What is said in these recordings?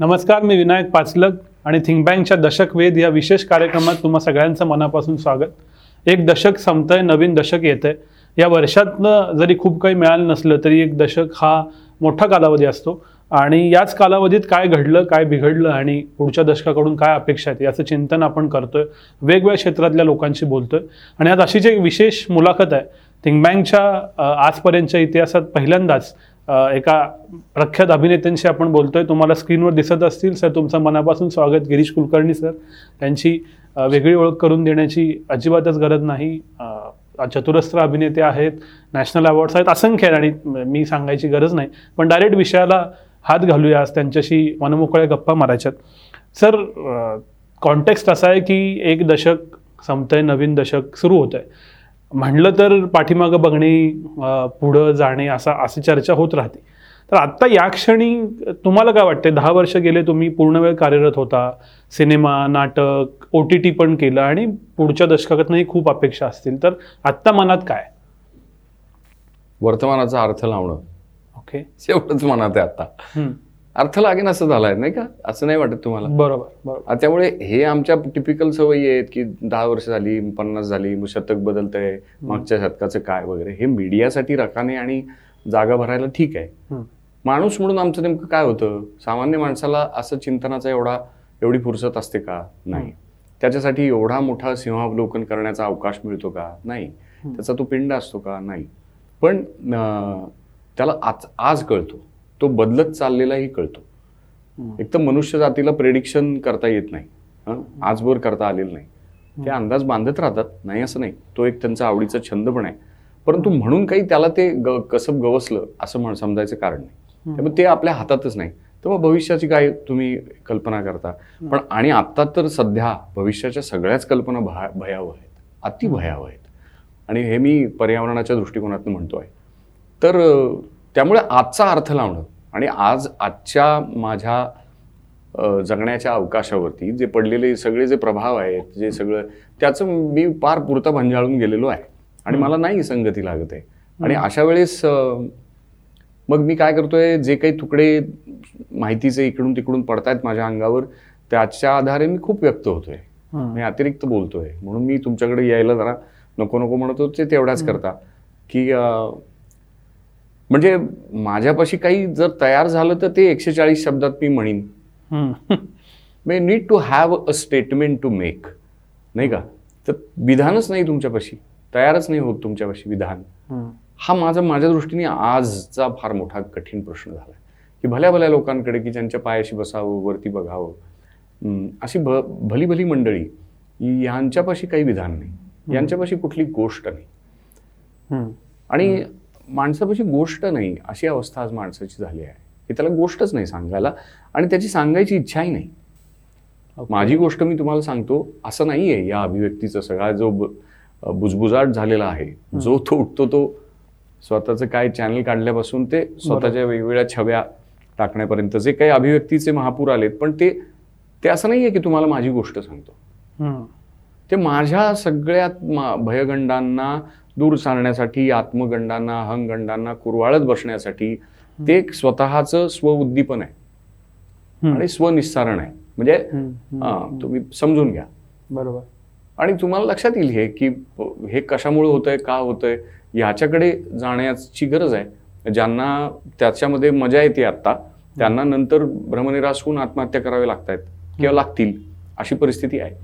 नमस्कार मी विनायक पाचलक आणि थिंक बँकच्या दशक वेध या विशेष कार्यक्रमात तुम्हा सगळ्यांचं मनापासून स्वागत. एक दशक संपतंय नवीन दशक येतंय. या वर्षातनं जरी खूप काही मिळालं नसलं तरी एक दशक हा मोठा कालावधी असतो. आणि याच कालावधीत काय घडलं काय बिघडलं आणि पुढच्या दशकाकडून काय अपेक्षा आहेत याचं चिंतन आपण करतोय. वेगवेगळ्या क्षेत्रातल्या लोकांशी बोलतोय. आणि आज अशीच एक विशेष मुलाखत आहे. थिंक बँकच्या आजपर्यंतच्या इतिहासात पहिल्यांदाच एका प्रख्यात अभिनेत्यांशी आपण बोलतोय. तुम्हाला स्क्रीनवर दिसत असतील सर. तुमचं मनापासून स्वागत. गिरीश कुलकर्णी सर. त्यांची वेगळी ओळख करून देण्याची अजिबातच गरज नाही. चतुरस्त्र अभिनेते आहेत नॅशनल अवॉर्ड्स आहेत असंख्य आहेत आणि मी सांगायची गरज नाही. पण डायरेक्ट विषयाला हात घालूया आज त्यांच्याशी मनमोकळ्या गप्पा मारायच्यात. सर कॉन्टेक्स्ट असा आहे की एक दशक संपतंय नवीन दशक सुरू होत आहे म्हणलं तर पाठीमागं बघणे पुढं जाणे असा अशी चर्चा होत राहते. तर आत्ता या क्षणी तुम्हाला काय वाटते दहा वर्ष गेले तुम्ही पूर्ण वेळ कार्यरत होता सिनेमा नाटक ओ टी टी पण केलं आणि पुढच्या दशकातनंही खूप अपेक्षा असतील. तर आत्ता मनात काय? वर्तमानाचा अर्थ लावणं. ओके. एवढंच मनात आहे आता हम्म. अर्थ लागेन असं झालंय नाही का? असं नाही वाटत तुम्हाला? बरोबर त्यामुळे हे आमच्या टिपिकल सवयी आहेत की दहा वर्ष झाली पन्नास झाली मग शतक बदलतंय मागच्या शतकाचं काय वगैरे हे मीडियासाठी रकाने आणि जागा भरायला ठीक आहे. माणूस म्हणून आमचं नेमकं काय होतं? सामान्य माणसाला असं चिंतनाचा एवढा एवढी फुरसत असते का? नाही. त्याच्यासाठी एवढा मोठा सिंहावलोकन करण्याचा अवकाश मिळतो का? नाही. त्याचा तो पिंड असतो का? नाही. पण त्याला आज आज कळतो. तो बदलत चाललेलाही कळतो. एक तर मनुष्य जातीला प्रेडिक्शन करता येत नाही? आजवर करता आलेलं नाही. ते अंदाज बांधत राहतात. नाही असं नाही. तो एक त्यांचा आवडीचा छंद पण आहे. परंतु म्हणून काही त्याला ते ग कसब गवसलं असं म्हण समजायचं कारण नाही. त्यामुळे ते आपल्या हातातच नाही. तर मग भविष्याची काय तुम्ही कल्पना करता? पण आणि आत्ता तर सध्या भविष्याच्या सगळ्याच कल्पना भया भयावह आहेत. अति भयावह आहेत. आणि हे मी पर्यावरणाच्या दृष्टिकोनातून म्हणतोय. तर अं, त्यामुळे आजचा अर्थ लावणं आणि आज आजच्या माझ्या जगण्याच्या अवकाशावरती जे पडलेले सगळे जे प्रभाव आहेत जे सगळं त्याचं मी पार पुरता भंजाळून गेलेलो आहे. आणि मला नाही संगती लागत आहे. आणि अशा वेळेस मग मी काय करतोय जे काही तुकडे माहितीचे इकडून तिकडून पडतायत माझ्या अंगावर त्याच्या आधारे मी खूप व्यक्त होतोय. मी अतिरिक्त बोलतोय. म्हणून मी तुमच्याकडे यायला जरा नको नको म्हणत होते ते तेवढ्याच करता. की म्हणजे माझ्यापाशी काही जर तयार झालं तर ते एकशे चाळीस शब्दात मी म्हणीन. May need to have a statement to make नाही का? तर विधानच नाही तुमच्यापाशी तयारच नाही होत तुमच्यापाशी विधान. हा माझा माझ्या दृष्टीने आजचा फार मोठा कठीण प्रश्न झाला. की भल्या भल्या लोकांकडे की ज्यांच्या पायाशी बसावं वरती बघावं अशी भ भली भली मंडळी यांच्यापाशी काही विधान नाही. यांच्यापाशी कुठली गोष्ट नाही. आणि माणसापाशी गोष्ट नाही अशी अवस्था आज माणसाची झाली आहे. की त्याला गोष्टच नाही सांगायला आणि त्याची सांगायची इच्छाही नाही. ओके. माझी गोष्ट मी तुम्हाला सांगतो असं नाही आहे या अभिव्यक्तीचा सगळा जो बुजबुजाट झालेला आहे जो तो उठतो तो स्वतःचं काय चॅनल काढल्यापासून ते स्वतःच्या वेगवेगळ्या छव्या टाकण्यापर्यंत जे काही अभिव्यक्तीचे महापूर आलेत पण ते ते असं नाही आहे की तुम्हाला माझी गोष्ट सांगतो. ते माझ्या सगळ्यात मा- भयगंडांना दूर सारण्यासाठी आत्मगंडांना अहंगंडांना कुरवाळत बसण्यासाठी ते एक स्वतःचं स्वउद्दीपन आहे. आणि स्वनिस्सारण आहे. म्हणजे तुम्ही समजून घ्या. बरोबर. आणि तुम्हाला लक्षात येईल हे की हे कशामुळे होतंय का होतंय याच्याकडे जाण्याची गरज आहे. ज्यांना त्याच्यामध्ये मजा येते आत्ता त्यांना नंतर भ्रमनिराश होऊन आत्महत्या कराव्या लागतायत किंवा लागतील अशी परिस्थिती आहे.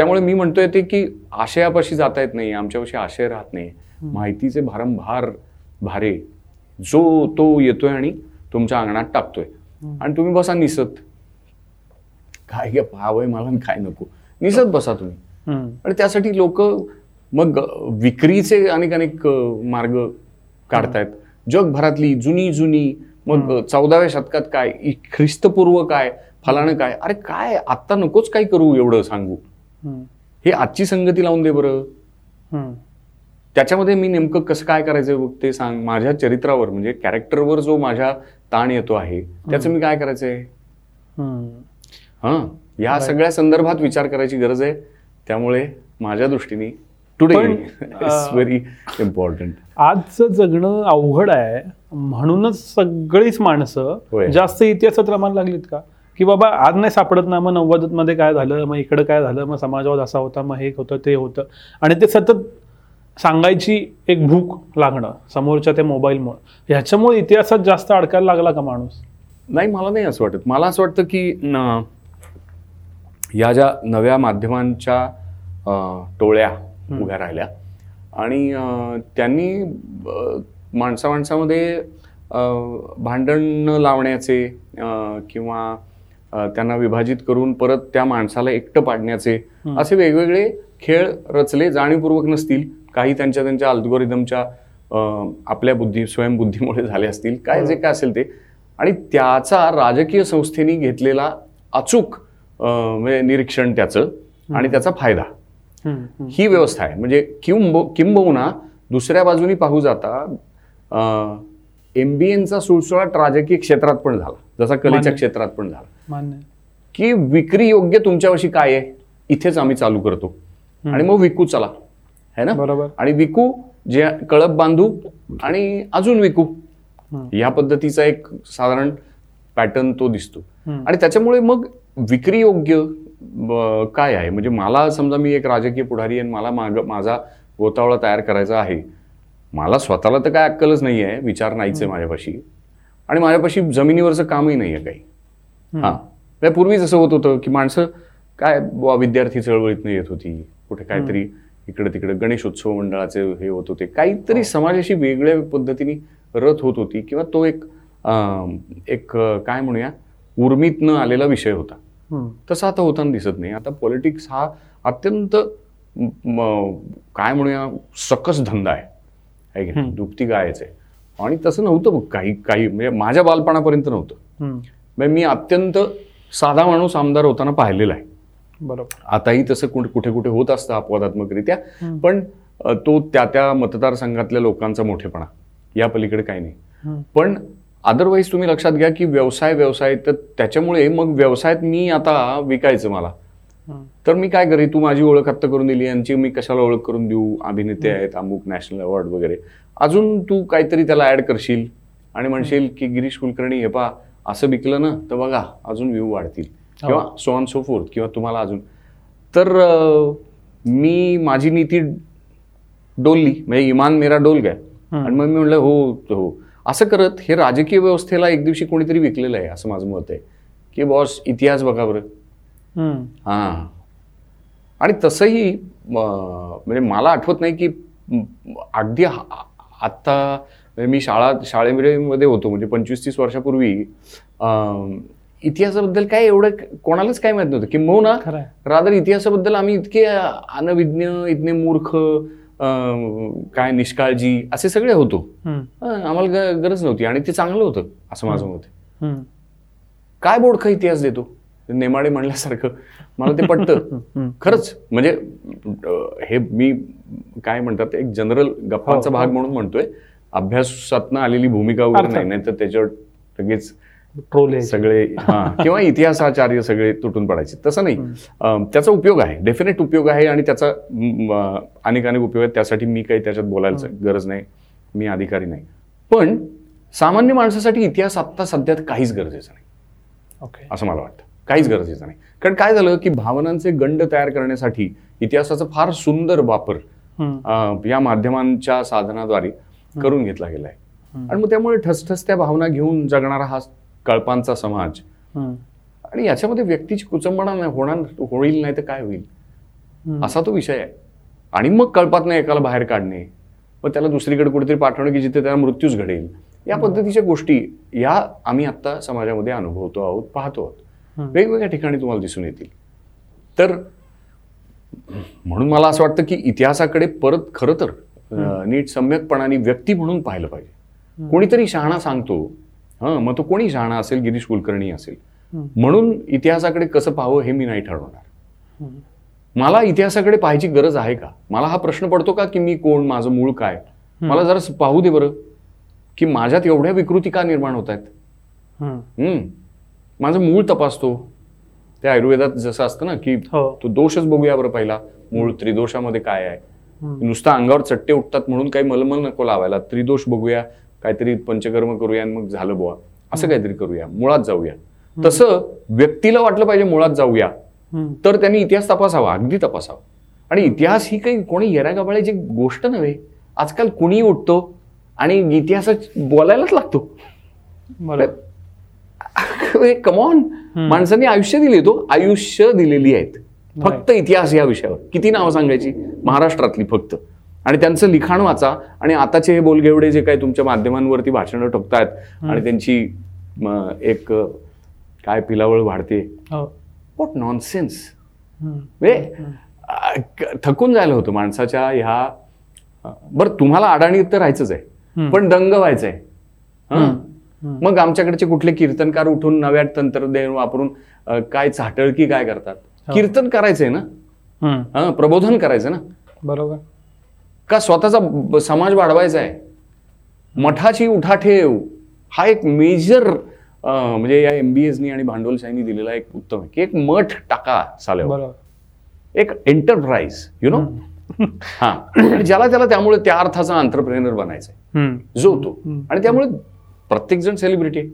त्यामुळे मी म्हणतोय ते की आशयापाशी जाता येत नाही आमच्यापाशी आशय राहत नाही माहितीचे भारंभार भारे. जो तो येतोय आणि तुमच्या अंगणात टाकतोय. आणि तुम्ही बसा निसत. काय गे पावय मला आणि काय नको. निसत बसा तुम्ही. आणि त्यासाठी लोक मग विक्रीचे अनेक अनेक मार्ग काढतायत. जगभरातली जुनी जुनी मग चौदाव्या शतकात काय ख्रिस्तपूर्व काय फलानं काय? अरे काय आत्ता नकोच काय करू एवढं सांगू. हे आजची संगती लावून दे बरं. त्याच्यामध्ये मी नेमकं कसं काय करायचं बघ ते सांग. माझ्या चरित्रावर म्हणजे कॅरेक्टरवर जो माझ्या ताण येतो आहे त्याचं मी काय करायचंय. हां या सगळ्या संदर्भात विचार करायची गरज आहे. त्यामुळे माझ्या दृष्टीने टुडे इट्स व्हेरी इम्पॉर्टंट आजचं जगणं अवघड आहे. म्हणूनच सगळीच माणसं. जास्त इतिहासात रमायला लागलीत का? की बाबा आज नाही सापडत ना मग नव्वदमध्ये काय झालं मग इकडं काय झालं मग समाजवाद असा होता मग हे होतं ते होतं. आणि ते सतत सांगायची एक भूक लागणं समोरच्या त्या मोबाईलमुळे. ह्याच्यामुळे इतिहासात जास्त अडकायला लागला का माणूस? नाही मला नाही असं वाटत. मला असं वाटतं की न, या ज्या नव्या माध्यमांच्या टोळ्या. उभ्या राहिल्या आणि त्यांनी माणसा माणसामध्ये भांडण लावण्याचे किंवा त्यांना विभाजित करून परत त्या माणसाला एकटं पाडण्याचे. असे वेगवेगळे खेळ रचले जाणीवपूर्वक नसतील. काही त्यांच्या त्यांच्या अल्गोरिदमच्या आपल्या बुद्धी स्वयंबुद्धीमुळे झाले असतील. काय जे काय असेल ते. आणि त्याचा राजकीय संस्थेने घेतलेला अचूक म्हणजे निरीक्षण त्याचं आणि त्याचा फायदा. ही व्यवस्था आहे. म्हणजे किंब किंबहुना दुसऱ्या बाजूनी पाहू जाता एम बी एनचा सुळसुळाट राजकीय क्षेत्रात पण झाला. जसा कलेच्या. क्षेत्रात पण झाला. की विक्री योग्य तुमच्यापाशी काय आहे? इथेच आम्ही चालू करतो. आणि मग विकू चला. है ना? बरोबर. आणि विकू जे कळप बांधू आणि अजून विकू. हम्म. या पद्धतीचा एक साधारण पॅटर्न तो दिसतो. आणि त्याच्यामुळे मग विक्री योग्य काय आहे? म्हणजे मला समजा मी एक राजकीय पुढारी आहे आणि मला माग माझा गोतावळा तयार करायचा आहे. मला स्वतःला तर काय अक्कलच नाही आहे विचार नाहीच आहे माझ्यापाशी. आणि माझ्यापाशी जमिनीवरचं कामही नाही आहे काही. हा. त्या पूर्वी जसं होत होतं की माणसं काय बुवा विद्यार्थी चळवळीतनं येत होती. कुठे काहीतरी इकडे तिकडे गणेशोत्सव मंडळाचे हे होत होते. काहीतरी समाजाशी वेगळ्या पद्धतीने रथ होत होती किंवा तो एक एक काय म्हणूया उर्मीतनं आलेला विषय होता. तसं आता होताना दिसत नाही. आता पॉलिटिक्स हा अत्यंत काय म्हणूया सकस धंदा आहे. है. दुभती गायच आहे. आणि तसं नव्हतं बघ काही काही म्हणजे माझ्या बालपणापर्यंत नव्हतं. म्हणजे मी अत्यंत साधा माणूस आमदार होताना पाहिलेला आहे बरोबर आताही तसं कुठे कुठे होत असतं अपवादात्मकरित्या. पण तो त्या त्या मतदारसंघातल्या लोकांचा मोठेपणा या पलीकडे काही नाही. पण अदरवाईज तुम्ही लक्षात घ्या की व्यवसाय व्यवसाय तर त्याच्यामुळे मग व्यवसायात मी आता विकायचं मला. तर मी काय करेन तू माझी ओळख आत्ता करून दिली यांची मी कशाला ओळख करून देऊ? अभिनेते आहेत अमुक नॅशनल अवॉर्ड वगैरे. अजून तू काहीतरी त्याला ऍड करशील आणि म्हणशील की गिरीश कुलकर्णी हे पा असं विकलं ना तर बघा अजून व्ह्यू वाढतील. किंवा सो ऑन सो फोर्थ किंवा तुम्हाला अजून. तर मी माझी नीती डोलली म्हणजे इमान मेरा डोल गया. हम्म. आणि मग मी म्हणलं हो हो. असं करत हे राजकीय व्यवस्थेला एक दिवशी कोणीतरी विकलेलं आहे असं माझं मत आहे. की बॉस इतिहास बघा बरं. हां. आणि तसंही म्हणजे मला आठवत नाही की अगदी आत्ता म्हणजे मी शाळा शाळेमध्ये होतो म्हणजे पंचवीस तीस वर्षापूर्वी इतिहासाबद्दल काय एवढं कोणालाच काय माहीत नव्हतं. खरं आहे. रादर इतिहासाबद्दल आम्ही इतके अनविज्ञ इतके मूर्ख काय निष्काळजी असे सगळे होतो. आम्हाला गरज नव्हती. आणि ते चांगलं होतं असं माझं मत. काय बोडखा इतिहास देतो? नेमाडे म्हणल्यासारखं. मला ते पटतं. खरंच म्हणजे हे मी काय म्हणतात एक जनरल गप्पांचा हो, भाग हो. म्हणून म्हणतोय. अभ्यासातनं आलेली भूमिका वगैरे. नाही नाही तर त्याच्यावर लगेच ट्रोल आहे. सगळे हा किंवा इतिहासाचार्य सगळे तुटून पडायचे. तसं नाही. त्याचा उपयोग आहे. डेफिनेट उपयोग आहे आणि त्याचा अनेक अनेक उपयोग आहेत. त्यासाठी मी काही त्याच्यात बोलायचं गरज नाही. मी अधिकारी नाही. पण सामान्य माणसासाठी इतिहास आत्ता सध्यात काहीच गरजेचं नाही. ओके असं मला वाटतं. काहीच गरजेचं नाही. कारण काय झालं की भावनांचे गंड तयार करण्यासाठी इतिहासाचा फार सुंदर वापर या माध्यमांच्या साधनाद्वारे करून घेतला गेला आहे. हम्म. आणि मग त्यामुळे ठसठसत्या भावना घेऊन जगणारा हा कळपांचा समाज. आणि याच्यामध्ये व्यक्तीची कुचंबणा नाही होणार होईल नाही तर काय होईल. असा तो विषय आहे. आणि मग कळपातनं एकाला बाहेर काढणे मग त्याला दुसरीकडे कुठेतरी पाठवणं की जिथे त्याला मृत्यूच घडेल. या पद्धतीच्या गोष्टी या आम्ही आत्ता समाजामध्ये अनुभवतो आहोत पाहतो आहोत. वेगवेगळ्या ठिकाणी तुम्हाला दिसून येतील. तर म्हणून मला असं वाटतं की इतिहासाकडे परत खरं तर नीट सम्यकपणाने व्यक्ती म्हणून पाहिलं पाहिजे. कोणीतरी शहाणा सांगतो. हां मग तो कोणी शहाणा असेल गिरीश कुलकर्णी असेल. म्हणून इतिहासाकडे कसं पाहावं हे मी नाही ठरवणार. मला इतिहासाकडे पाहायची गरज आहे का? मला हा प्रश्न पडतो का की मी कोण माझं मूळ काय? मला जरा पाहू दे बरं की माझ्यात एवढ्या विकृती का निर्माण होत आहेत. माझं मूळ तपासतो. त्या आयुर्वेदात जसं असतं ना की हो. तो दोषच बघूया बरं पहिला. मूळ त्रिदोषामध्ये काय आहे. नुसतं अंगावर चट्टे उठतात म्हणून काही मलमल नको लावायला. त्रिदोष बघूया काहीतरी पंचकर्म करूया आणि मग झालं बुवा. असं काहीतरी करूया. मुळात जाऊया. तसं व्यक्तीला वाटलं पाहिजे मुळात जाऊया. तर त्यांनी इतिहास तपासावा अगदी तपासावा. आणि इतिहास ही काही कोणी येरागाबाळ्याची गोष्ट नव्हे. आजकाल कुणी उठतो आणि इतिहासात बोलायलाच लागतो. कमॉन माणसांनी आयुष्य दिले तो. आयुष्य दिलेली आहेत. फक्त इतिहास या विषयावर. किती नावं सांगायची? महाराष्ट्रातली फक्त. आणि त्यांचं लिखाण वाचा. आणि आताचे हे बोलगेवडे जे काही तुमच्या माध्यमांवरती भाषणं ठोकतायत आणि त्यांची एक काय पिलावळ वाढते. What nonsense. म्हणजे क- थकून जायला होतं माणसाच्या ह्या बरं तुम्हाला अडाणीत तर राहायचंच आहे. पण दंग व्हायचंय. हं? मग आमच्याकडचे कुठले कीर्तनकार उठून नव्या तंत्रज्ञान वापरून काय चाटळकी काय करतात? हो. कीर्तन करायचंय ना. हं, प्रबोधन करायचं ना? बरोबर. का स्वतःचा समाज वाढवायचा आहे मठाची उठाठेव हा एक मेजर म्हणजे या एमबीएसनी आणि भांडवलशाहीनी दिलेला एक उत्तम आहे की एक मठ टाका बरोबर. एक एंटरप्राइज यु नो हा. ज्याला त्याला त्यामुळे त्या अर्थाचा अंतरप्रेनर बनायचा. जो तो. आणि त्यामुळे प्रत्येक जण सेलिब्रिटी आहे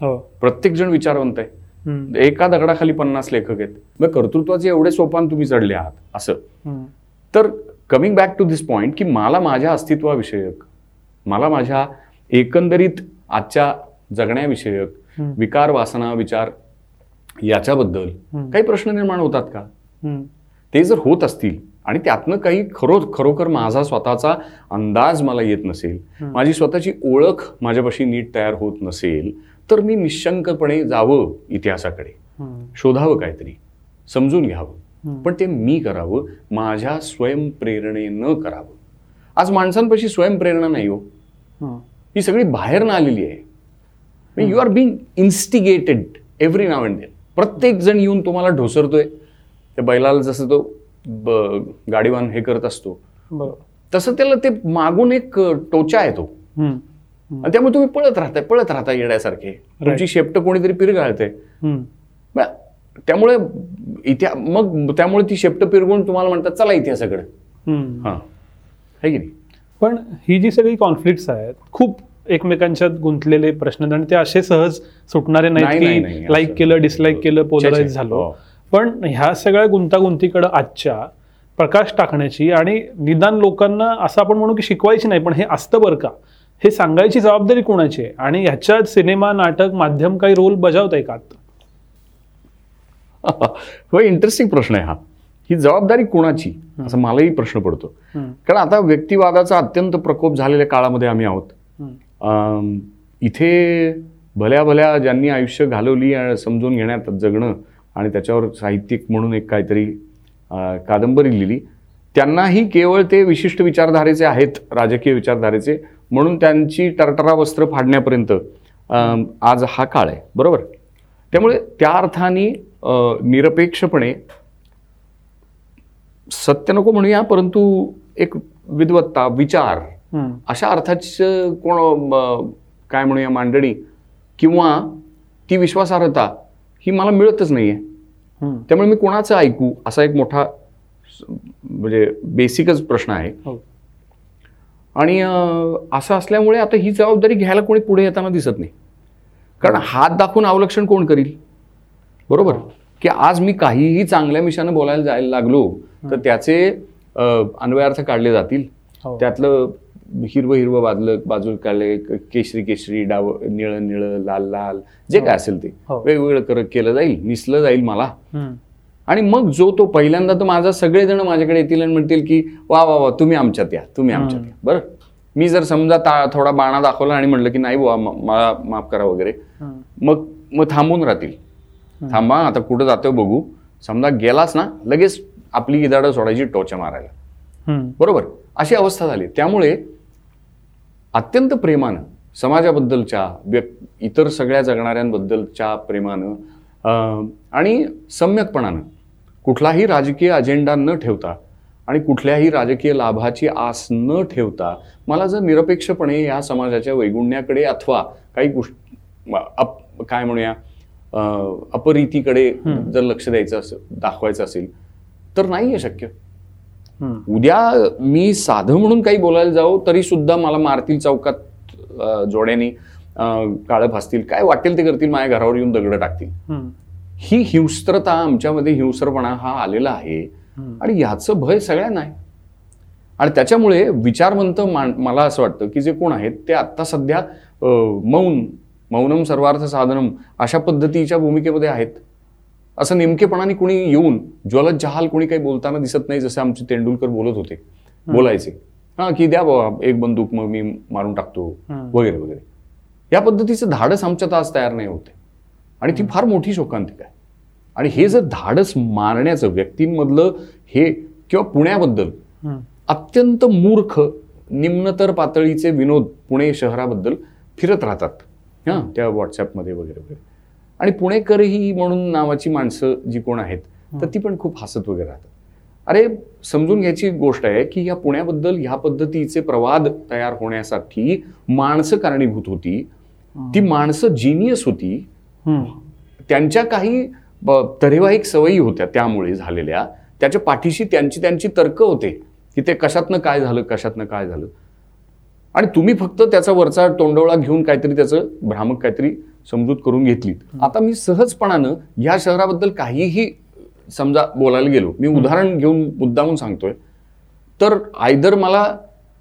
हो प्रत्येक जण विचारवंत आहे. एका दगडाखाली पन्नास लेखक आहेत मग कर्तृत्वाचे एवढे सोपान तुम्ही चढले आहात असं. तर coming back to this point की मला माझ्या अस्तित्वाविषयक मला माझ्या एकंदरीत आजच्या जगण्याविषयक. विकार वासना विचार याच्याबद्दल. काही प्रश्न निर्माण होतात का. ते जर होत असतील आणि त्यातनं काही खरो खरोखर माझा स्वतःचा अंदाज मला येत नसेल. माझी स्वतःची ओळख माझ्यापाशी नीट तयार होत नसेल तर मी निशंकपणे जावं इतिहासाकडे. शोधावं काहीतरी. समजून घ्यावं. पण ते मी करावं माझ्या स्वयंप्रेरणेनं करावं. आज माणसांपाशी स्वयंप्रेरणा नाही हो. ही. सगळी बाहेरनं आलेली आहे. You are being instigated every now and then प्रत्येक जण येऊन तुम्हाला ढोसरतोय. त्या बैलाला जसं तो गाडीवान हे करत असतो. तसं त्याला ते मागून एक टोचा आहे तो हम्म. आणि त्यामुळे तुम्ही पळत राहताय पळत राहता येण्यासारखे. तुमची शेपट कोणीतरी पिरगाळते त्यामुळे इतिहा मग त्यामुळे ती शेपट पिरगून तुम्हाला म्हणतात चला इतिहासाकडे. हा. है की नाही? पण ही जी सगळी कॉन्फ्लिक्ट आहेत खूप एकमेकांच्यात गुंतलेले प्रश्न आणि ते असे सहज सुटणारे नाही, की लाईक केलं डिसलाईक केलं पोलराईज झालो. हो. पण ह्या सगळ्या गुंतागुंतीकडे आजच्या प्रकाश टाकण्याची आणि निदान लोकांना असं आपण म्हणू की शिकवायची नाही पण हे असतं बरं का? हे सांगायची जबाबदारी कोणाची आहे? आणि ह्याच्यात सिनेमा नाटक माध्यम काही रोल बजावत आहे का आता? इंटरेस्टिंग प्रश्न आहे हा. ही जबाबदारी कोणाची? असं मलाही प्रश्न पडतो. कारण आता व्यक्तिवादाचा अत्यंत प्रकोप झालेल्या काळामध्ये आम्ही आहोत. इथे भल्या भल्या ज्यांनी आयुष्य घालवली समजून घेण्यात जगणं आणि त्याच्यावर साहित्यिक म्हणून एक काहीतरी कादंबरी लिहिली त्यांनाही केवळ ते विशिष्ट विचारधारेचे आहेत राजकीय विचारधारेचे म्हणून त्यांची टरटरा वस्त्र फाडण्यापर्यंत आज हा काळ आहे बरोबर त्यामुळे त्या अर्थाने निरपेक्षपणे सत्य नको म्हणूया परंतु एक विद्वत्ता विचार. अशा अर्थाचं कोण काय म्हणूया मांडणी किंवा ती विश्वासार्हता ही मला मिळतच नाहीये हम्म. त्यामुळे मी कोणाचं ऐकू असा एक मोठा म्हणजे बेसिकच प्रश्न आहे. हो. आणि असं असल्यामुळे आता ही जबाबदारी घ्यायला कोणी पुढे येताना दिसत नाही. कारण हात दाखवून अवलक्षण कोण करील? बरोबर? की आज मी काहीही चांगल्या मिशानं बोलायला जायला लागलो तर त्याचे अन्वयार्थ काढले जातील. हो. त्यातलं हिरवं हिरवं बाजलं बाजू काढले केशरी केशरी डाव निळं निळं लाल लाल जे काय असेल ते. हो. वेगवेगळं कर केलं जाईल निसलं जाईल मला. आणि मग जो तो पहिल्यांदा तर माझा सगळेजण माझ्याकडे येतील आणि म्हणतील की वा वा वा तुम्ही आमच्यात या तुम्ही आमच्यात या. बरं. मी जर समजा ता थोडा बाणा दाखवला आणि म्हटलं की नाही बुवा म- मला माफ करा वगैरे. मग मग थांबून राहतील. थांबा आता कुठं जातोय बघू. समजा गेलास ना लगेच आपली गिदाडं सोडायची टोच्या मारायला. बरोबर. अशी अवस्था झाली. त्यामुळे अत्यंत प्रेमानं समाजाबद्दलच्या व्यक् इतर सगळ्या जगणाऱ्यांबद्दलच्या प्रेमानं आणि सम्यकपणानं कुठलाही राजकीय अजेंडा न ठेवता आणि कुठल्याही राजकीय लाभाची आस न ठेवता मला जर निरपेक्षपणे या समाजाच्या वैगुण्याकडे अथवा काही गोष्ट अप काय म्हणूया अपरीतीकडे जर लक्ष द्यायचं असेल दाखवायचं असेल तर नाही आहे शक्य. उद्या मी साधं म्हणून काही बोलायला जाऊ तरी सुद्धा मला मारतील चौकात जोड्यानी काळं फासतील काय वाटेल ते करतील माझ्या घरावर येऊन दगड टाकतील. ही हिंस्त्रता आमच्यामध्ये हिंस्रपणा हा आलेला आहे. आणि याचं भय सगळ्यांना आहे. आणि त्याच्यामुळे विचारवंत मला असं वाटतं की जे कोण आहेत ते आत्ता सध्या मौन मौनम सर्वार्थ साधनम अशा पद्धतीच्या भूमिकेमध्ये आहेत. असं नेमकेपणाने कुणी येऊन ज्वलत जहाल कोणी काही बोलताना दिसत नाही जसे आमचे तेंडुलकर बोलत होते. बोलायचे. हा की द्या बाबा एक बंदूक मग मी मारून टाकतो. वगैरे वगैरे. या पद्धतीचं धाडस आमच्यात आज तयार नाही होते आणि ती फार मोठी शोकांतिका आहे. आणि हे जर धाडस मारण्याचं व्यक्तींमधलं हे किंवा पुण्याबद्दल. अत्यंत मूर्ख निम्नतर पातळीचे विनोद पुणे शहराबद्दल फिरत राहतात. हां त्या व्हॉट्सॲपमध्ये वगैरे वगैरे. आणि पुणेकरही म्हणून नावाची माणसं जी कोण आहेत तर ती पण खूप हसत वगैरे राहतात. अरे समजून घ्यायची गोष्ट आहे की या पुण्याबद्दल ह्या पद्धतीचे प्रवाद तयार होण्यासाठी माणसं कारणीभूत होती. ती माणसं जिनियस होती. त्यांच्या काही तरेवाहिक सवयी होत्या त्यामुळे झालेल्या. त्याच्या पाठीशी त्यांची त्यांची तर्क होते की ते कशातनं काय झालं कशातनं काय झालं. आणि तुम्ही फक्त त्याचा वरचा तोंडवळा घेऊन काहीतरी त्याचं भ्रामक काहीतरी समजूत करून घेतलीत आता मी सहजपणानं या शहराबद्दल काहीही समजा बोलायला गेलो मी उदाहरण घेऊन मुद्दामून सांगतोय. तर आयदर मला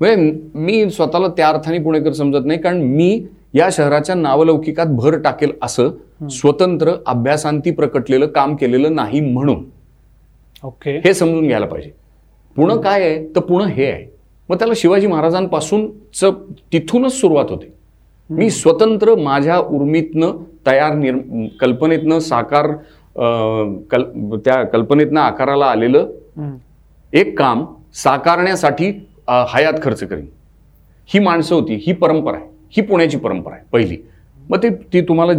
म्हणजे मी स्वतःला त्या अर्थाने पुणेकर समजत नाही कारण मी या शहराच्या नावलौकिकात भर टाकेल असं स्वतंत्र अभ्यासांती प्रकटलेलं काम केलेलं नाही म्हणून. ओके. हे समजून घ्यायला पाहिजे. पुणं काय आहे? तर पुणं हे आहे. मग त्याला शिवाजी महाराजांपासून तिथूनच सुरुवात होते. मी स्वतंत्र माझ्या उर्मीतनं तयार निर कल्पनेतनं साकार कल त्या कल्पनेतनं आकाराला आलेलं. एक काम साकारण्यासाठी हयात खर्च करीन. ही माणसं होती ही परंपरा आहे ही पुण्याची परंपरा आहे पहिली. मग ते ती तुम्हाला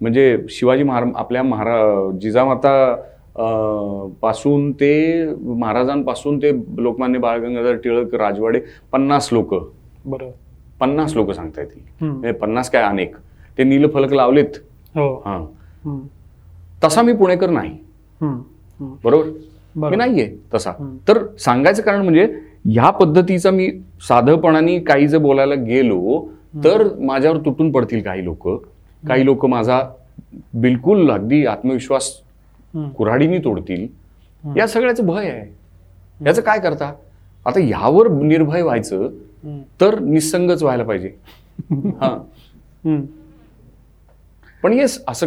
म्हणजे शिवाजी महाराज आपल्या महारा जिजामाता पासून ते महाराजांपासून ते लोकमान्य बाळगंगाधर टिळक राजवाडे पन्नास लोक. बरोबर पन्नास लोक सांगता येतील. म्हणजे पन्नास काय अनेक. ते नीलफलक लावलेत. हो. हां. तसा मी पुणेकर नाही. बरोबर. मी नाहीये तसा. तर सांगायचं कारण म्हणजे ह्या पद्धतीचा मी साधंपणाने काही जर बोलायला गेलो तर माझ्यावर तुटून पडतील काही लोक. काही लोक माझा बिलकुल अगदी आत्मविश्वास. कुऱ्हाडीने तोडतील. या सगळ्याचं भय आहे. याचं काय करता? आता ह्यावर निर्भय व्हायचं. तर निसंगच व्हायला पाहिजे. हा. पण येस असं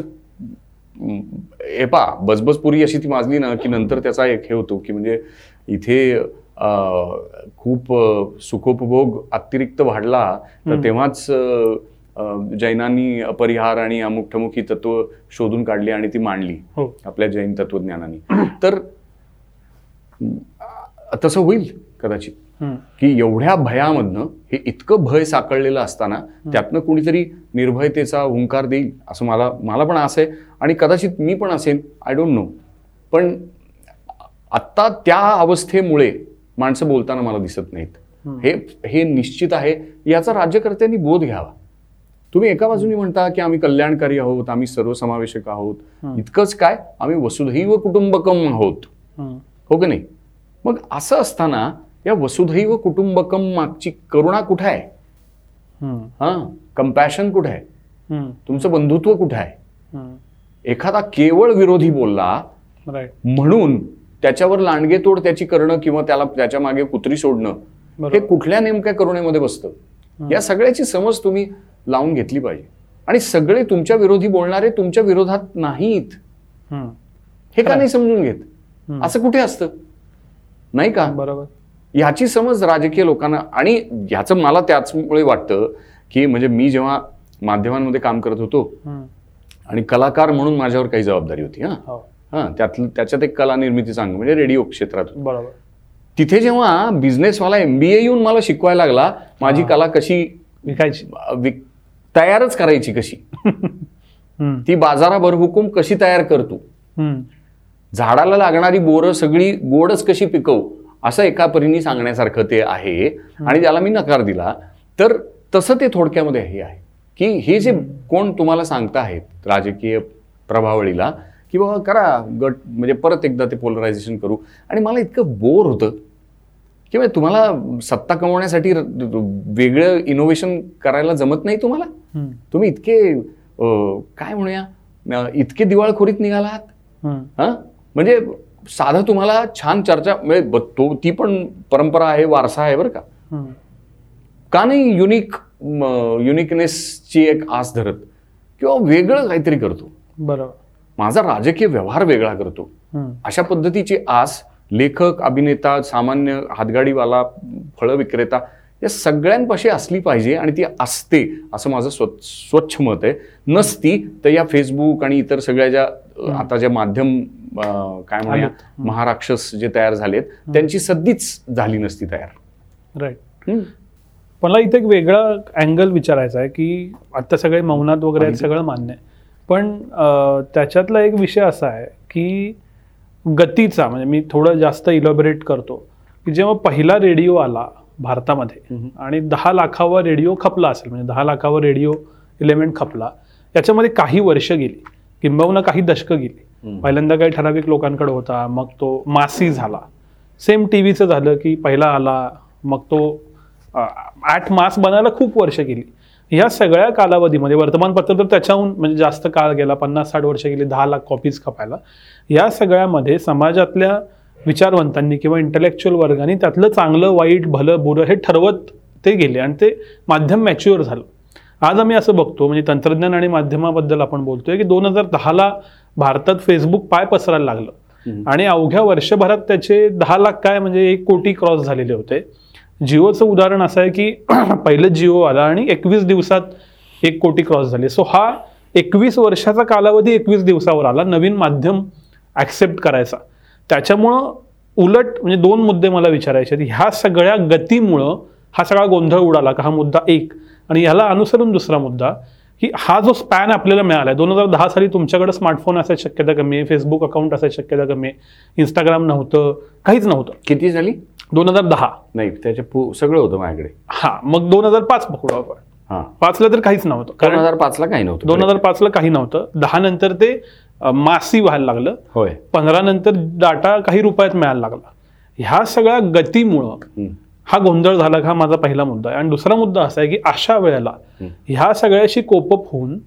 हम्म, हे पा बजबजपुरी अशी ती माजली ना की नंतर त्याचा एक हे होतो की म्हणजे इथे खूप सुखोपभोग अतिरिक्त वाढला तर तेव्हाच जैनांनी अपरिहार आणि अमुक ठमुक ही तत्व शोधून काढली आणि ती मांडली हो. आपल्या जैन तत्वज्ञानाने. तर तसं होईल कदाचित. की एवढ्या भयामधनं हे इतकं भय साकळलेलं असताना त्यातनं कुणीतरी निर्भयतेचा हुंकार देईल असं मला मला पण असं आहे. आणि कदाचित मी पण असेन आय डोंट नो पण आत्ता त्या अवस्थेमुळे माणसं बोलताना मला दिसत नाहीत. हे हे निश्चित आहे. याचा राज्यकर्त्यांनी बोध घ्यावा. तुम्ही एका बाजूने म्हणता की आम्ही कल्याणकारी आहोत आम्ही सर्वसमावेशक आहोत. इतकंच काय? आम्ही वसुधैव कुटुंबकम आहोत. हो की नाही? मग असं असताना या वसुधैव कुटुंबकम मागची करुणा कुठे आहे. हा? कम्पॅशन कुठे आहे. तुमचं बंधुत्व कुठे आहे. एखादा केवळ विरोधी बोलला म्हणून त्याच्यावर लांडगे तोड त्याची करणं किंवा त्याला त्याच्यामागे कुत्री सोडणं हे कुठल्या नेमक्या करुणेमध्ये बसतं? या सगळ्याची समज तुम्ही लावून घेतली पाहिजे. आणि सगळे तुमच्या विरोधी बोलणारे तुमच्या विरोधात नाहीत. हे का नाही समजून घेत. असं कुठे असतं? नाही का? बरोबर. ह्याची समज राजकीय लोकांना आणि ह्याचं मला त्याचमुळे वाटतं की म्हणजे मी जेव्हा माध्यमांमध्ये काम करत होतो. आणि कलाकार म्हणून माझ्यावर काही जबाबदारी होती हां हो हां त्यातलं त्याच्यात एक कला निर्मिती सांग म्हणजे रेडिओ क्षेत्रात. बरोबर तिथे जेव्हा बिझनेसवाला एम बी ए येऊन मला शिकवायला लागला माझी कला कशी विकायची विक- तयारच करायची कशी. ती बाजाराभर हुकूम कशी तयार करतो. झाडाला लागणारी बोरं सगळी गोडच कशी पिकवू असं एका परीने सांगण्यासारखं ते आहे आणि त्याला मी नकार दिला. तर तसं ते थोडक्यामध्ये हे आहे की हे जे कोण तुम्हाला सांगता आहेत राजकीय प्रभावळीला की बाबा करा गट म्हणजे परत एकदा ते पोलरायझेशन करू. आणि मला इतकं बोर होतं किंवा तुम्हाला सत्ता कमवण्यासाठी वेगळं इनोव्हेशन करायला जमत नाही तुम्हाला. तुम्ही इतके काय म्हणूया इतके दिवाळखोरीत निघालात? हम्म. हा? म्हणजे साधं तुम्हाला छान चर्चा म्हणजे तो ती पण परंपरा आहे वारसा आहे बरं का. का नाही युनिक युनिकनेसची एक आस धरत? किंवा वेगळं काहीतरी करतो. बरोबर. माझा राजकीय व्यवहार वेगळा करतो. अशा पद्धतीची आस लेखक अभिनेता सामान्य हातगाडीवाला फळं विक्रेता या सगळ्यांपाशी असली पाहिजे आणि ती असते असं माझं स्व स्वच्छ मत आहे. नसती तर या फेसबुक आणि इतर सगळ्या ज्या आता ज्या माध्यम काय म्हणूया. महाराक्षस जे तयार झालेत त्यांची सद्दीच झाली नसती तयार. राईट. मला इथे एक वेगळा अँगल विचारायचा आहे की आता सगळे मौनात वगैरे सगळं मान्य आहे. पण त्याच्यातला एक विषय असा आहे की गतीचा म्हणजे मी थोडं जास्त इलॉबरेट करतो की जेव्हा पहिला रेडिओ आला भारतामध्ये. आणि दहा लाखावर रेडिओ खपला असेल म्हणजे दहा लाखावर रेडिओ इलेमेंट खपला याच्यामध्ये काही वर्ष गेली. किंबहुना काही दशकं गेली. पहिल्यांदा काही ठराविक लोकांकडे होता मग तो मासी झाला. सेम टी व्हीचं झालं की पहिला आला मग तो आठ मास बनायला खूप वर्ष गेली. ह्या सगळ्या कालावधीमध्ये वर्तमानपत्र तर त्याच्याहून म्हणजे जास्त काळ गेला पन्नास साठ वर्ष गेली दहा लाख कॉपीज खपायला. या सगळ्यामध्ये समाजातल्या विचारवंतांनी किंवा इंटलेक्च्युअल वर्गाने त्यातलं चांगलं वाईट भलं बुरं हे ठरवत ते गेले आणि ते माध्यम मॅच्युअर झालं. आज आम्ही असं बघतो म्हणजे तंत्रज्ञान आणि माध्यमाबद्दल आपण बोलतोय की दोन हजार दहाला भारतात फेसबुक पाय पसरायला लागलं. आणि अवघ्या वर्षभरात त्याचे दहा लाख काय म्हणजे एक कोटी क्रॉस झालेले होते. जिओचं उदाहरण असं आहे की पहिलं जिओ आला आणि एकवीस दिवसात एक कोटी क्रॉस झाले. सो हा एकवीस वर्षाचा कालावधी एकवीस दिवसावर आला नवीन माध्यम ॲक्सेप्ट करायचा. त्याच्यामुळं उलट म्हणजे दोन मुद्दे मला विचारायचे ह्या सगळ्या गतीमुळं हा सगळा गोंधळ उडाला का? हा मुद्दा एक. आणि ह्याला अनुसरून दुसरा मुद्दा की हा जो स्पॅन आपल्याला मिळाला आहे दोन हजार दहा साली तुमच्याकडे स्मार्टफोन असायची शक्यता कमी आहे फेसबुक अकाउंट असायची शक्यता कमी आहे इंस्टाग्राम नव्हतं काहीच नव्हतं. किती झाली? दोन हजार दहा. नाही त्याच्या पु- सगळं होतं माझ्याकडे. हा मग दोन हजार पाच पकडू आपण. हा. पाचला तर काहीच नव्हतं दोन कारण हजार पाचला काही नव्हतं दोन हजार पाचला काही नव्हतं. दहा नंतर ते मासी व्हायला लागलं. होय. पंधरा नंतर डाटा काही रुपयात मिळायला लागला. ह्या सगळ्या गतीमुळं. हा गोंधळ झाला का हा माझा पहिला मुद्दा आहे. आणि दुसरा मुद्दा असा आहे की अशा वेळेला. ह्या सगळ्याशी कोपअप होऊन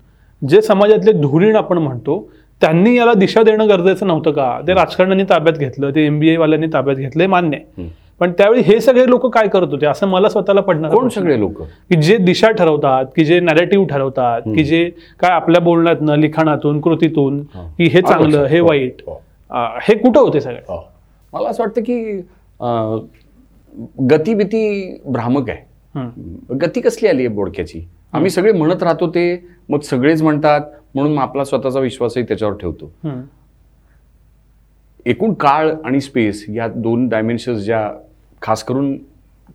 जे समाजातले धुरीण आपण म्हणतो त्यांनी याला दिशा देणं गरजेचं नव्हतं का? ते राजकारण्यांनी ताब्यात घेतलं ते एमबीए वाल्यांनी ताब्यात घेतलं हे मान्य आहे. पण त्यावेळी हे सगळे लोक काय करत होते? असं मला स्वतःला पडणार कोण सगळे लोक? की जे दिशा ठरवतात की जे नॅरेटिव्ह ठरवतात की जे काय आपल्या बोलण्यातनं लिखाणातून कृतीतून हं. की हे चांगलं हे हो, वाईट हो, हे कुठं होते सगळे? हो. मला असं वाटतं की अं, गतिभीती भ्रामक आहे. गती कसली आली आहे बोडक्याची आम्ही सगळे म्हणत राहतो ते मग सगळेच म्हणतात म्हणून मग आपला स्वतःचा विश्वासही त्याच्यावर ठेवतो. एकूण काळ आणि स्पेस या दोन डायमेन्शन्स ज्या खास करून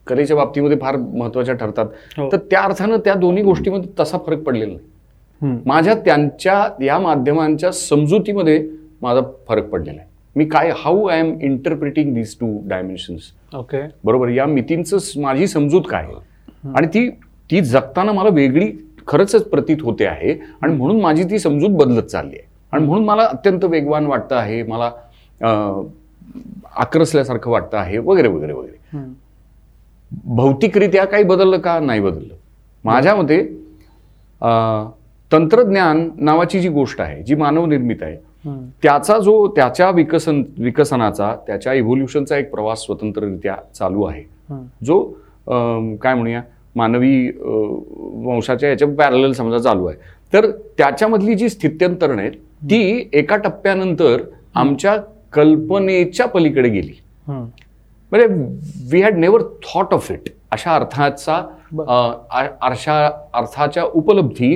कलेच्या बाबतीमध्ये फार महत्त्वाच्या ठरतात हो. तर त्या अर्थानं त्या दोन्ही गोष्टीमध्ये तसा फरक पडलेला नाही. माझ्या त्यांच्या या माध्यमांच्या समजुतीमध्ये माझा फरक पडलेला आहे मी काय how I am interpreting these two dimensions okay बरोबर या मितींचं माझी समजूत काय? आणि ती ती जगताना मला वेगळी खरंच प्रतीत होते आहे. आणि म्हणून माझी ती समजूत बदलत चालली आहे. आणि म्हणून मला अत्यंत वेगवान वाटतं आहे मला आक्रसल्यासारखं वाटतं आहे वगैरे वगैरे वगैरे. भौतिकरित्या काही बदललं का? नाही बदललं. माझ्या मते तंत्रज्ञान नावाची जी गोष्ट आहे जी मानवनिर्मित आहे. त्याचा जो त्याच्या विकसन विकसनाचा त्याच्या इव्होल्युशनचा एक प्रवास स्वतंत्ररित्या चालू आहे. जो काय म्हणूया मानवी वंशाच्या याच्या पॅरल समजा चालू आहे तर त्याच्यामधली जी स्थित्यंतरण आहेत ती एका टप्प्यानंतर आमच्या कल्पनेच्या पलीकडे गेली. म्हणजे we had never thought of it अशा अर्थाचा अशा अर्थाच्या उपलब्धी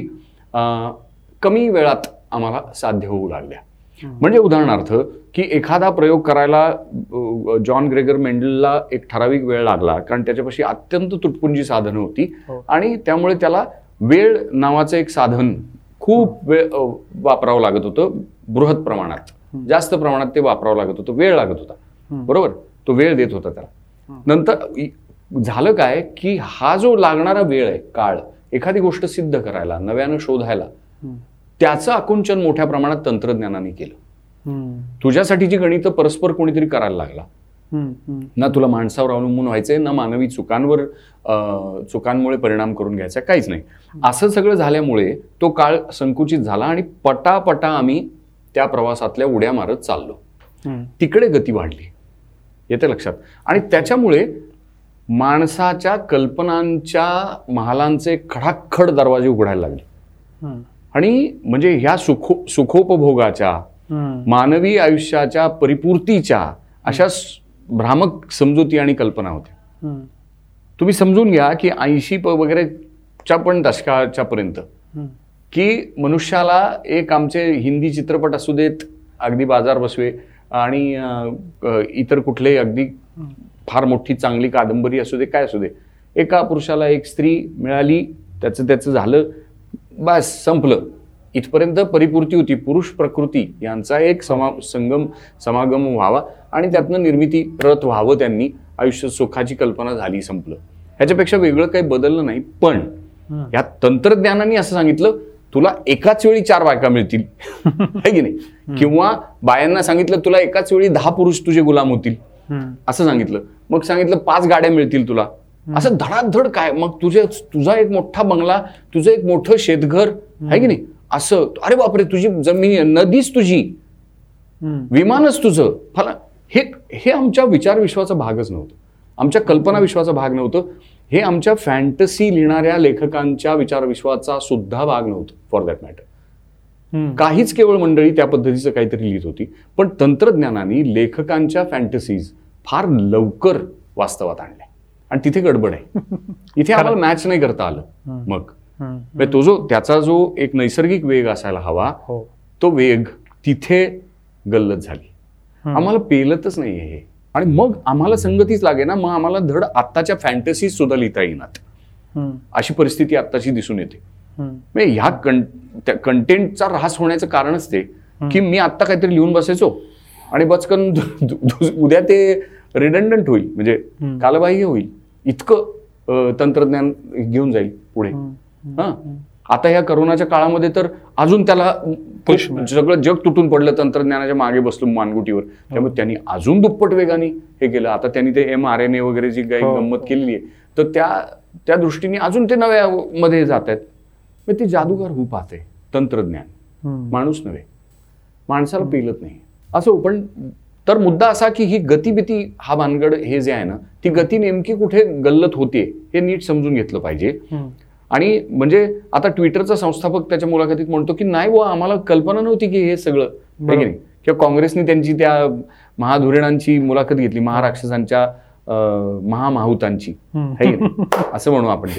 कमी वेळात आम्हाला साध्य होऊ लागल्या. म्हणजे उदाहरणार्थ की एखादा प्रयोग करायला जॉन ग्रेगर मेंडलला एक ठराविक वेळ लागला कारण त्याच्यापाशी अत्यंत तुटपुंजी साधनं होती हो. आणि त्यामुळे त्याला वेळ नावाचं एक साधन खूप वेळ वापरावं लागत होतं बृहत प्रमाणात. जास्त प्रमाणात ते वापरावं लागत होतं वेळ लागत होता. बरोबर तो वेळ देत होता त्याला. नंतर झालं काय की हा जो लागणारा वेळ आहे काळ एखादी गोष्ट सिद्ध करायला नव्यानं शोधायला. त्याचं आकुंचन मोठ्या प्रमाणात तंत्रज्ञानाने केलं हं. तुझ्यासाठीची गणितं परस्पर कोणीतरी करायला लागला. ना तुला माणसावर अवलंबून व्हायचंय ना मानवी चुकांवर चुकांमुळे परिणाम करून घ्यायचा काहीच नाही असं सगळं झाल्यामुळे तो काळ संकुचित झाला आणि पटापटा आम्ही त्या प्रवासातल्या उड्या मारत चाललो. तिकडे गती वाढली येते लक्षात आणि त्याच्यामुळे माणसाच्या कल्पनांच्या महालांचे खडाखड दरवाजे उघडायला लागले. आणि म्हणजे ह्या सुखो सुखोपभोगाच्या. मानवी आयुष्याच्या परिपूर्तीच्या अशा भ्रामक समजुती आणि कल्पना होत्या. तुम्ही समजून घ्या की ऐंशी प वगैरेच्या पण दशकाच्या पर्यंत. की मनुष्याला एक आमचे हिंदी चित्रपट असू देत अगदी बाजार बसवे आणि इतर कुठलेही अगदी फार मोठी चांगली कादंबरी असू दे काय असू दे एका पुरुषाला एक स्त्री मिळाली त्याचं त्याचं झालं बस संपलं. इथपर्यंत परिपूर्ती होती. पुरुष प्रकृती यांचा एक समा संगम समागम व्हावा आणि त्यातनं निर्मिती रथ व्हावं त्यांनी. आयुष्य सुखाची कल्पना झाली संपलं. ह्याच्यापेक्षा वेगळं काही बदललं नाही. पण. या तंत्रज्ञानाने असं सांगितलं तुला एकाच वेळी चार बायका मिळतील. है की नाही? किंवा बायांना सांगितलं तुला एकाच वेळी दहा पुरुष तुझे गुलाम होतील. असं सांगितलं. मग सांगितलं पाच गाड्या मिळतील तुला. असं धडाधड काय? मग तुझे तुझा एक मोठा बंगला तुझं एक मोठं शेतघर आहे की नाही? असं अरे बापरे तुझी जमीन नदीच तुझी. विमानच तुझं. फला हे हे आमच्या विचार विश्वाचा भागच नव्हतं. आमच्या कल्पना विश्वाचा भाग नव्हतं. हे आमच्या फॅन्टसी लिहिणाऱ्या लेखकांच्या विचार विश्वाचा सुद्धा भाग नव्हतं फॉर दॅट मॅटर. काहीच केवळ मंडळी त्या पद्धतीचं काहीतरी लिहित होती. पण तंत्रज्ञानाने लेखकांच्या फॅन्टसीज फार लवकर वास्तवात आणल्या. आणि तिथे गडबड आहे. इथे आम्हाला मॅच नाही करता आलं. मग. तो जो त्याचा जो एक नैसर्गिक वेग असायला हवा हो. तो वेग तिथे गल्लत झाली. आम्हाला पेलतच नाहीये हे. आणि मग आम्हाला संगतीच लागे ना मग आम्हाला धड आत्ताच्या फॅन्टसीज सुद्धा लिहिता हम्म. अशी परिस्थिती आत्ताची दिसून येते. ह्या कंटेंटचा ऱ्हास होण्याचं कारणच ते की मी आत्ता काहीतरी लिहून बसायचो. आणि बचकन उद्या ते रिडंडंट होईल. म्हणजे. कालबाह्य होईल. इतकं तंत्रज्ञान घेऊन जाईल पुढे. हा? आता ह्या करोनाच्या काळामध्ये तर अजून त्याला सगळं जग तुटून पडलं तंत्रज्ञानाच्या मागे बसलो मानगुटीवर. त्यामुळे त्यांनी अजून दुप्पट वेगाने हे केलं. आता त्यांनी ते एम आर एन ए वगैरे जी काही हो. गंमत केलेली आहे तर त्या त्या दृष्टीने अजून ते नव्या मध्ये जात आहेत. मग ते जादूगार होऊ पाहते तंत्रज्ञान. माणूस नव्हे. माणसाला पेलत नाही. असो पण तर मुद्दा असा की ही गतिबिती हा भानगड हे जे आहे ना ती गती नेमकी कुठे गल्लत होते हे नीट समजून घेतलं पाहिजे. आणि म्हणजे आता ट्विटरचा संस्थापक त्याच्या मुलाखतीत म्हणतो की नाही व आम्हाला कल्पना नव्हती की हे सगळं किंवा काँग्रेसने त्यांची त्या महाधुरीणांची मुलाखत घेतली महाराक्षसांच्या महामाहुतांची. है? असं म्हणू आपण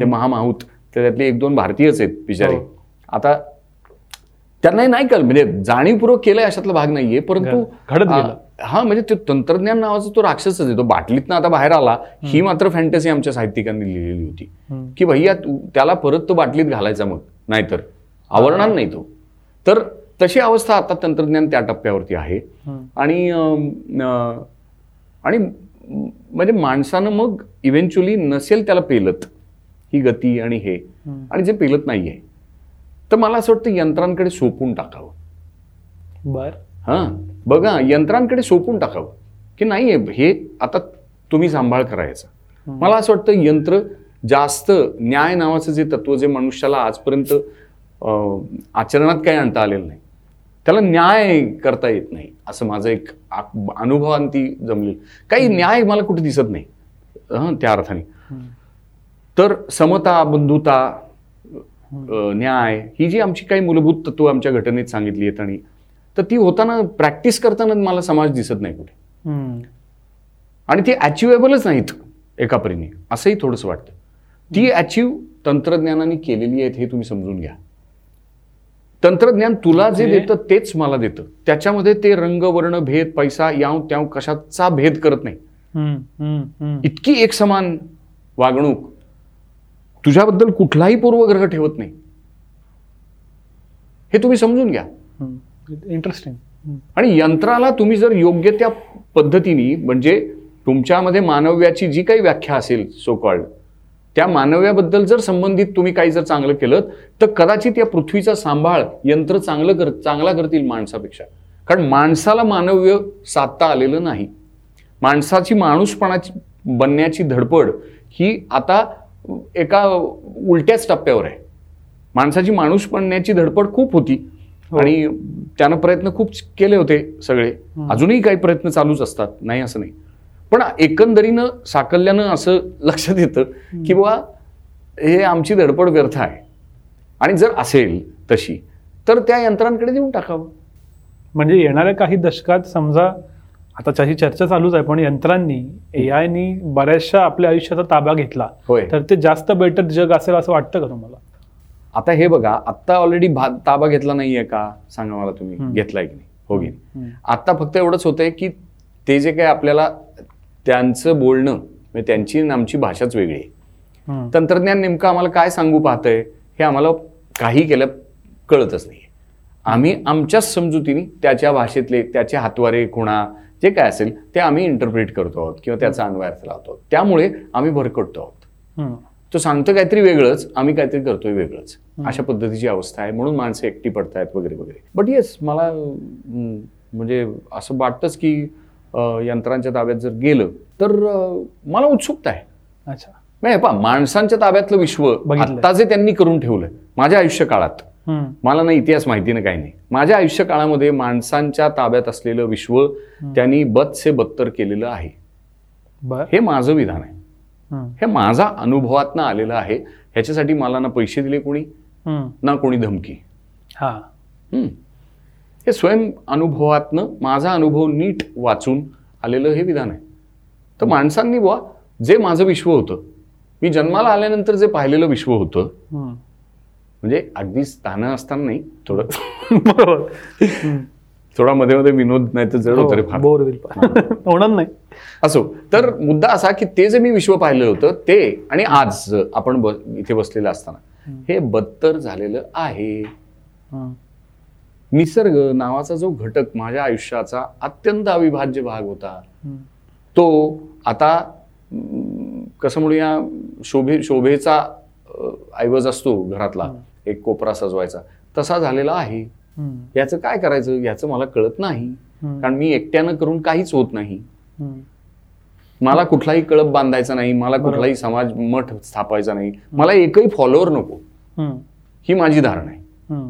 ते महामाहूत त्यातले एक दोन भारतीयच आहेत बिचारे हो. आता त्यांनाही नाही कळ म्हणजे जाणीवपूर्वक केलंय अशातला भाग नाहीये परंतु घडत गेलं. हा म्हणजे ते तंत्रज्ञान नावाचा तो राक्षसच आहे. तो बाटलीतनं आता बाहेर आला ही मात्र फॅन्टसी आमच्या साहित्यिकांनी लिहिलेली होती. की भैया त्याला परत तो बाटलीत घालायचा मग नाहीतर. आवरणार नाही तो. तर तशी अवस्था आता तंत्रज्ञान त्या टप्प्यावरती आहे. आणि आणि म्हणजे माणसानं मग इव्हेंच्युअली नसेल त्याला पेलत ही गती आणि हे. आणि जे पेलत नाहीये. तर मला असं वाटतं यंत्रांकडे सोपून टाकावं. बर. हां. बघा यंत्रांकडे सोपून टाकावं. की नाही हे आता तुम्ही सांभाळ करायचं. मला असं वाटतं यंत्र जास्त न्याय नावाचं जे तत्व जे मनुष्याला आजपर्यंत आचरणात काही आणता आलेलं नाही त्याला न्याय करता येत नाही असं माझं एक अनुभवांती जमली काही न्याय मला कुठे दिसत नाही हं, त्या अर्थाने. तर समता बंधुता न्याय ही जी आमची काही मूलभूत तत्व आमच्या घटनेत सांगितली आहेत आणि तर ती होताना प्रॅक्टिस करताना मला समाज दिसत नाही कुठे. आणि ती अचिवेबलच नाहीत एका परीने. असंही थोडंसं वाटतं. ती अचीव तंत्रज्ञानाने केलेली आहेत हे तुम्ही समजून घ्या. तंत्रज्ञान तुला जे म्हणजे- देतं तेच मला देतं. त्याच्यामध्ये ते रंग वर्ण भेद पैसा याव त्याव कशाचा भेद करत नाही. इतकी एक समान वागणूक तुझ्याबद्दल कुठलाही पूर्वग्रह ठेवत नाही. हे तुम्ही समजून घ्या. इंटरेस्टिंग. आणि यंत्राला तुम्ही जर योग्य त्या पद्धतीने म्हणजे तुमच्यामध्ये मानव्याची जी काही व्याख्या असेल सो कॉल्ड त्या मानव्याबद्दल जर संबंधित तुम्ही काही जर चांगलं केलं तर कदाचित या पृथ्वीचा सांभाळ यंत्र चांगलं कर चांगला करतील माणसापेक्षा. कारण माणसाला मानव्य साधता आलेलं नाही. माणसाची माणूसपणाची बनण्याची धडपड ही आता एका उलट्याच टप्प्यावर आहे. माणसाची माणूस बनण्याची धडपड खूप होती हो. आणि त्यानं प्रयत्न खूप केले होते सगळे. अजूनही काही प्रयत्न चालूच असतात. नाही असं नाही. पण एकंदरीनं साकल्यानं असं लक्षात येतं की बाबा हे आमची धडपड व्यर्थ आहे. आणि जर असेल तशी तर त्या यंत्रांकडे देऊन टाकावं. म्हणजे येणाऱ्या काही दशकात समजा आता त्याची चर्चा चालूच आहे पण यंत्रांनी ए आयनी बऱ्याचशा आपल्या आयुष्याचा ताबा घेतला. होय. तर ते जास्त बेटर जग असेल असं वाटतं का तुम्हाला? आता हे बघा आत्ता ऑलरेडी ताबा घेतला नाहीये का? सांगा मला तुम्ही. घेतलाय की नाही? हो की. आत्ता फक्त एवढंच होतंय की ते जे काय आपल्याला त्यांचं बोलणं म्हणजे त्यांची आणि आमची भाषाच वेगळी आहे. तंत्रज्ञान नेमकं आम्हाला काय सांगू पाहतंय हे आम्हाला काही केलं कळतच नाही आम्ही आमच्याच समजुतीने त्याच्या भाषेतले त्याचे हातवारे खुणा जे काय असेल ते आम्ही इंटरप्रिट करतो आहोत किंवा त्याचा अन्वयार्थ लावतो आहोत त्यामुळे आम्ही भरकटतो आहोत. तो सांगतो काहीतरी वेगळंच आम्ही काहीतरी करतोय वेगळंच. अशा पद्धतीची अवस्था आहे म्हणून माणसं एकटी पडतायत वगैरे वगैरे बट येस मला म्हणजे असं वाटतंच की यंत्रांच्या ताब्यात जर गेलं तर मला उत्सुकता आहे अच्छा म्हणजे पहा माणसांच्या ताब्यातलं विश्व. आत्ता जे त्यांनी करून ठेवलंय माझ्या आयुष्य काळात. मला ना इतिहास माहिती ना काही नाही. माझ्या आयुष्य काळामध्ये माणसांच्या ताब्यात असलेलं विश्व त्यांनी बदसे बत्तर केलेलं आहे. हे माझं विधान आहे. हे माझा अनुभवातनं आलेलं आहे. ह्याच्यासाठी मला ना पैसे दिले कोणी. ना कोणी धमकी. हा. हम्म. हे स्वयं अनुभवातनं माझा अनुभव नीट वाचून आलेलं हे विधान आहे. तर माणसांनी बुवा जे माझं विश्व होतं मी जन्माला आल्यानंतर जे पाहिलेलं विश्व होतं. म्हणजे अगदी स्थानं असताना नाही थोडं बरोबर. थोडा मध्ये मध्ये विनोद नाही तर जड होतं रे हो, फार. बोर होईल होणार नाही. असो तर मुद्दा असा की ते जे मी विश्व पाहिलं होतं ते आणि आज आपण इथे बसलेलं असताना हे बदतर झालेलं आहे. निसर्ग नावाचा जो घटक माझ्या आयुष्याचा अत्यंत अविभाज्य भाग होता. तो आता कसं म्हणूया शोभे शोभेचा ऐवज असतो घरातला. एक कोपरा सजवायचा. तसा झालेला आहे. याचं काय करायचं? याचं मला कळत नाही. कारण मी एकट्यानं करून काहीच होत नाही. मला कुठलाही कळप बांधायचा नाही. मला. कुठलाही समाज मठ स्थापायचा नाही. मला एकही फॉलोअर नको. ही माझी धारणा आहे.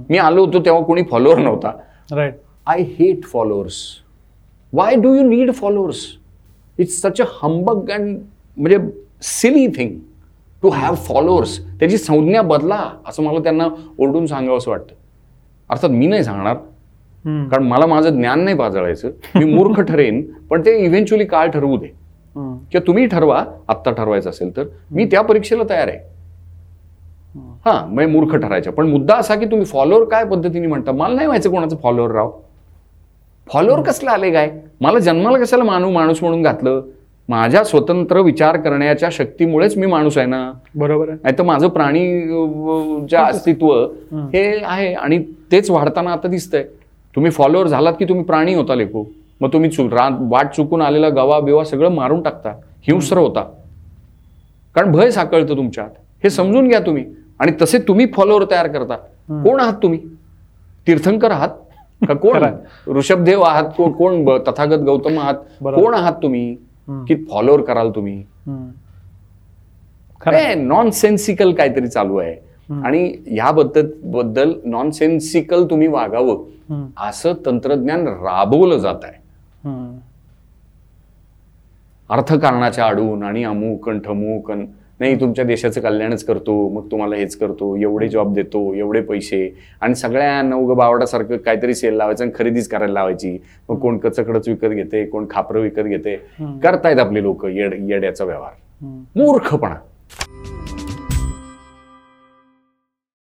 मी आलो होतो तेव्हा कोणी फॉलोअर नव्हता. I hate followers why do you need followers it's such a humbug and म्हणजे silly thing to have followers त्याची संज्ञा बदला असं मला त्यांना ओरडून सांगावं असं वाटतं. अर्थात मी नाही सांगणार. कारण मला माझं ज्ञान नाही पाजळायचं. मी मूर्ख ठरेन पण ते इव्हेंच्युअली काळ ठरवू दे. किंवा तुम्ही ठरवा आत्ता ठरवायचं असेल तर. मी त्या परीक्षेला तयार आहे. हा म्हणजे मूर्ख ठरायचं. पण मुद्दा असा की तुम्ही फॉलोअर काय पद्धतीने म्हणता? मला नाही व्हायचं कोणाचं फॉलोअर राव. फॉलोअर कसलं आले काय? मला जन्माला कशाला मानू माणूस म्हणून घातलं? माझ्या स्वतंत्र विचार करण्याच्या शक्तीमुळेच मी माणूस आहे ना. बरोबर आहे. तर माझं प्राणी अं, जे अस्तित्व हे. आहे आणि तेच वाढताना आता दिसतंय. तुम्ही फॉलोअर झालात की तुम्ही प्राणी होता लेखो मग तुम्ही चु वाट चुकून आलेला गवा बिवा सगळं मारून टाकता. हिंस्र होता. कारण भय साकळतं तुमच्यात. हे समजून घ्या तुम्ही. आणि तसे तुम्ही फॉलोअर तयार करता. कोण आहात तुम्ही? तीर्थंकर आहात? का कोण? ऋषभदेव आहात? कोण? तथागत गौतम आहात. कोण आहात तुम्ही. की फॉलोअर कराल तुम्ही. नॉन सेन्सिकल काहीतरी चालू आहे. आणि ह्याबद्दल बद्दल नॉन सेन्सिकल तुम्ही वागावं. असं तंत्रज्ञान राबवलं जात आहे. अर्थकारणाच्या आडून आणि अमुक ठमूक नाही तुमच्या देशाचं कल्याणच करतो मग तुम्हाला हेच करतो एवढे जॉब देतो एवढे पैसे. आणि सगळ्यांना उगं बावडासारखं काहीतरी सेल लावायचं आणि खरेदीच करायला लावायची. मग कोण कचकडच विकत घेते कोण खापरं विकत घेते. करतायत आपले लोक येड येड्याचा व्यवहार. मूर्खपणा.